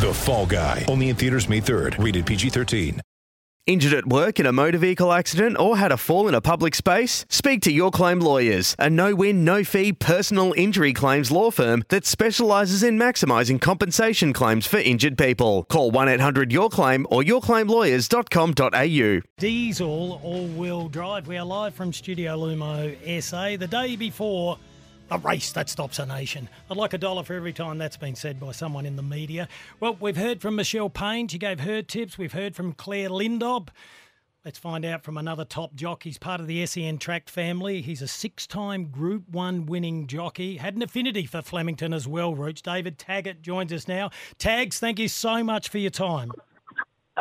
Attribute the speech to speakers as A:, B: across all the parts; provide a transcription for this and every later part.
A: The Fall Guy. Only in theaters May 3rd. Rated PG-13.
B: Injured at work in a motor vehicle accident or had a fall in a public space? Speak to Your Claim Lawyers, a no win, no fee personal injury claims law firm that specialises in maximising compensation claims for injured people. Call 1 800 Your Claim or yourclaimlawyers.com.au.
C: Diesel all wheel drive. We are live from Studio Lumo SA the day before a race that stops a nation. I'd like a dollar for every time that's been said by someone in the media. Well, we've heard from Michelle Payne. She gave her tips. We've heard from Clare Lindop. Let's find out from another top jockey. He's part of the SEN Track family. He's a six time Group 1 winning jockey. Had an affinity for Flemington as well, Rooch. David Taggart joins us now. Tags, thank you so much for your time.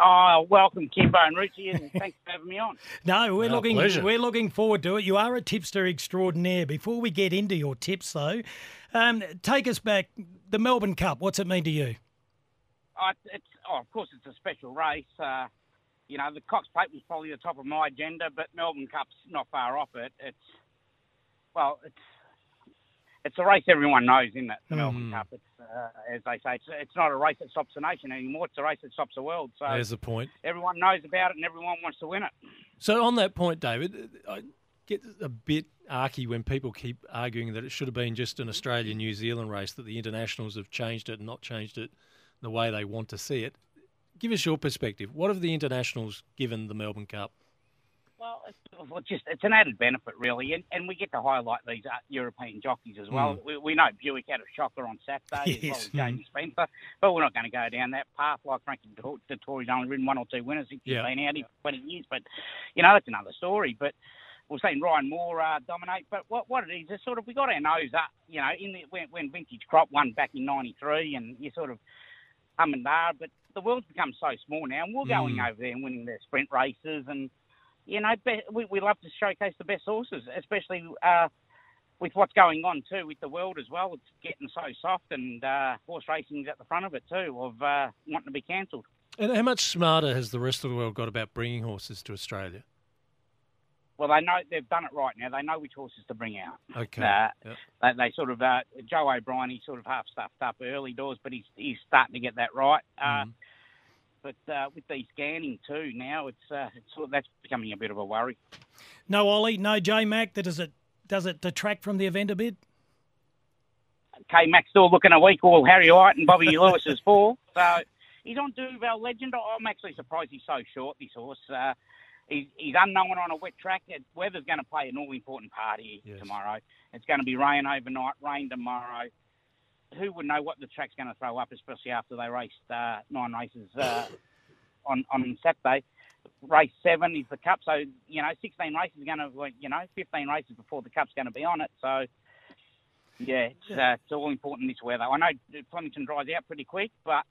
D: Oh, welcome, Kimbo and Ruchi, and thanks for having me on.
C: No, we're
E: Our
C: looking
E: pleasure.
C: we're looking forward to it. You are a tipster extraordinaire. Before we get into your tips, though, um, take us back. The Melbourne Cup. What's it mean to you?
D: Oh, it's, oh, of course, it's a special race. Uh, you know, the Cox Plate was probably the top of my agenda, but Melbourne Cup's not far off it. It's well, it's it's a race everyone knows, isn't it? The Melbourne Cup. It's uh, as they say, it's, it's not a race that stops the nation anymore. It's a race that stops the world. So
E: There's the point.
D: everyone knows about it, and everyone wants to win it.
E: So on that point, David, I get a bit arky when people keep arguing that it should have been just an Australia New Zealand race, that the internationals have changed it and not changed it the way they want to see it. Give us your perspective. What have the internationals given the Melbourne Cup?
D: Well, it's, well, just it's an added benefit, really, and, and we get to highlight these uh, European jockeys as well.
E: Mm.
D: We, we know Buick had a shocker on Saturday, as well
C: Yes.
D: as Jamie Spencer, but we're not going to go down that path like Frankie Dettori's only ridden one or two winners since
E: Yeah.
D: he's been out here for 20 years. But, you know, that's another story. But we've seen Ryan Moore uh, dominate. But what, what it is, is sort of we got our nose up, you know, in the, when, when Vintage Crop won back in 93, and you sort of hum and ah, but the world's become so small now, and we're going
E: Mm.
D: over there and winning their sprint races and you know, be, we, we love to showcase the best horses, especially uh, with what's going on too with the world as well. It's getting so soft, and uh, horse racing's at the front of it too, of uh, wanting to be cancelled.
E: And how much smarter has the rest of the world got about bringing horses to Australia?
D: Well, they know they've done it right now. They know which horses to bring out.
E: Okay.
D: Uh,
E: Yep.
D: They, they sort of uh, Joe O'Brien, he sort of half stuffed up early doors, but he's he's starting to get that right. Uh,
E: Mhm.
D: But uh, with the scanning too now, it's uh, it's sort of, that's becoming a bit of a worry.
C: No Ollie, no J Mac. That does it does it detract from the event a bit?
D: K Max still looking a week all Harry White and Bobby Lewis's fall. So he's on Deauville Legend. I'm actually surprised he's so short, this horse. Uh, he's, he's unknown on a wet track. It- Weather's going to play an all important part here
E: Yes.
D: tomorrow. It's going to be rain overnight, rain tomorrow. Who would know what the track's going to throw up, especially after they raced uh, nine races uh, on, on Saturday? Race seven is the cup, so you know, 16 races are going to, you know, 15 races before the cup's going to be on it. So, yeah, it's, uh, it's all important this weather. I know Flemington dries out pretty quick, but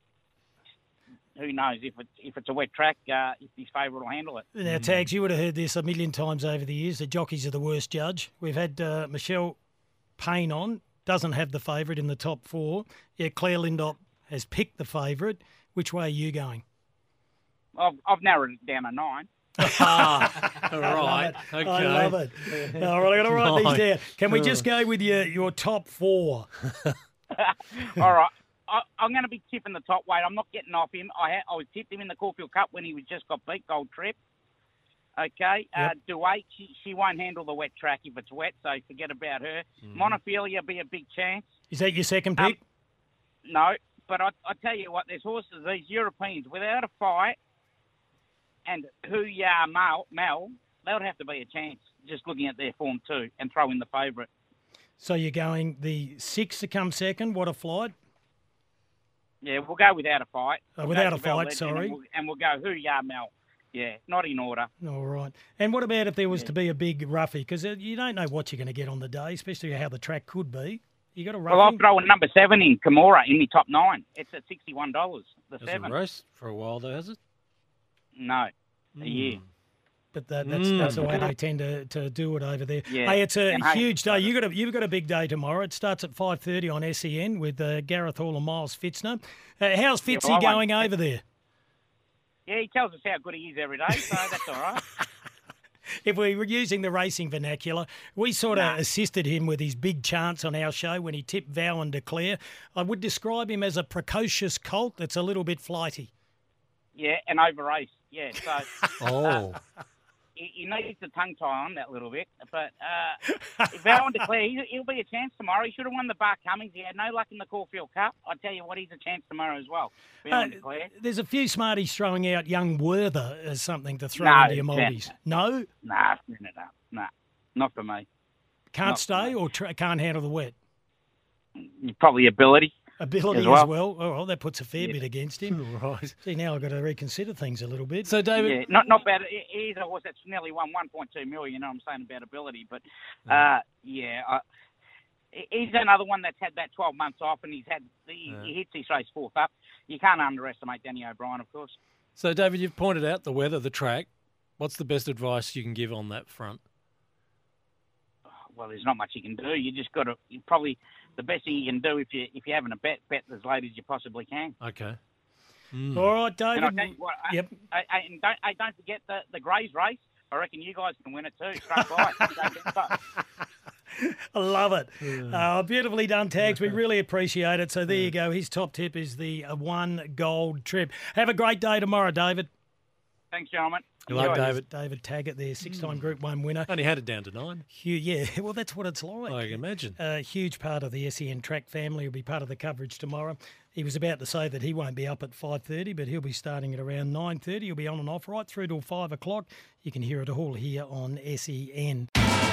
D: who knows if it's if it's a wet track, uh, if his favourite will handle it.
C: Now, Tags, you would have heard this a million times over the years. The jockeys are the worst judge. We've had uh, Michelle Payne on, doesn't have the favourite in the top four. Yeah, Clare Lindop has picked the favourite. Which way are you going?
D: I've, I've narrowed it down to nine.
E: ah, all right. Okay.
C: I love it. All right, I'm going to write
E: Nine.
C: these down. Can we just go with your, your top four?
D: All right. I, I'm going to be tipping the top weight. I'm not getting off him. I ha- I was tipped him in the Caulfield Cup when he was just got beat, Gold Trip. Okay. Uh, Duais, she, she won't handle the wet track if it's wet, so forget about her. Montefilia be a big chance.
C: Is that your second
D: Um,
C: pick?
D: No, but I, I tell you what, there's horses, these Europeans, without a fight, and Hoo Ya Mal, Mel, they would have to be a chance just looking at their form too and throw in the favourite.
C: so you're going the six to come second. What a flight.
D: Yeah, we'll go without a fight.
C: Uh,
D: We'll
C: without a fight, sorry.
D: And we'll, and we'll go Hoo Ya Mal. Yeah, not in order.
C: All right. And what about if there was to be a big roughie? Because you don't know what you're going to get on the day, especially how the track could be. You got a
D: Well, I'll
C: roughie?
D: throw a number seven in Kimura in the top nine. It's at sixty-one dollars. The
E: That's a
D: seven.
E: race for a while, though, has it?
D: No, a year.
C: Hmm. But that, that's that's the way they tend to, to do it over there.
D: Yeah.
C: Hey, it's a
D: And hey-
C: huge day. You got a you've got a big day tomorrow. It starts at five thirty on SEN with uh, Gareth Hall and Miles Fitzner. Uh, how's
D: Yeah,
C: Fitzy
D: well,
C: going over there?
D: Yeah, he tells us how good he is every day, so that's all right.
C: If we were using the racing vernacular, we sort of assisted him with his big chance on our show when he tipped Vow and Declare. I would describe him as a precocious colt that's a little bit flighty.
D: Yeah, and over race. Yeah, so
E: Oh,
D: he, he needs the tongue tie on that little bit. But uh, if Owen declare, he, he'll be a chance tomorrow. He should have won the Bart Cummings. He had no luck in the Caulfield Cup. I tell you what, he's a chance tomorrow as well.
C: Uh, there's a few smarties throwing out young Werther as something to throw
D: No,
C: into your. Maldies. No,
D: Nah, no, no, nah, not for me.
C: can't
D: Not-
C: stay or tra- can't handle the wet.
D: Probably ability.
C: Ability
D: As
C: as
D: well.
C: well. Oh, well, that puts a fair bit against him.
E: right.
C: See, now I've got to reconsider things a little bit.
E: So, David,
D: Yeah, not not bad. He- He's a horse that's nearly won 1.2 million. You know what I'm saying about ability, but uh, yeah, I, he's another one that's had that 12 months off, and he's had he, he hits his race fourth up. You can't underestimate Danny O'Brien, of course.
E: so David, you've pointed out the weather, the track. What's the best advice you can give on that front?
D: Well, there's not much you can do. You just got to you probably the best thing you can do if you if you're having a bet, bet as late as you possibly can.
E: Okay.
C: All right,
D: And I
C: David.
D: tell you what, I-
C: Yep.
D: I, I, and don't I don't forget the the Greys race. I reckon you guys can win it too. Straight by. Don't get stuck.
C: I love it. Uh, beautifully done, Tags. We really appreciate it. So there you go. His top tip is the uh, one gold trip. Have a great day tomorrow, David.
D: Thanks, gentlemen.
E: Good luck, David.
C: David Taggart there, six-time mm. Group One winner.
E: Only had it down to nine.
C: Hugh, yeah, well, that's what it's like.
E: I can imagine.
C: A huge part of the SEN track family will be part of the coverage tomorrow. He was about to say that he won't be up at 5.30, but he'll be starting at around 9.30. He'll be on and off right through till 5 o'clock. You can hear it all here on E SEN.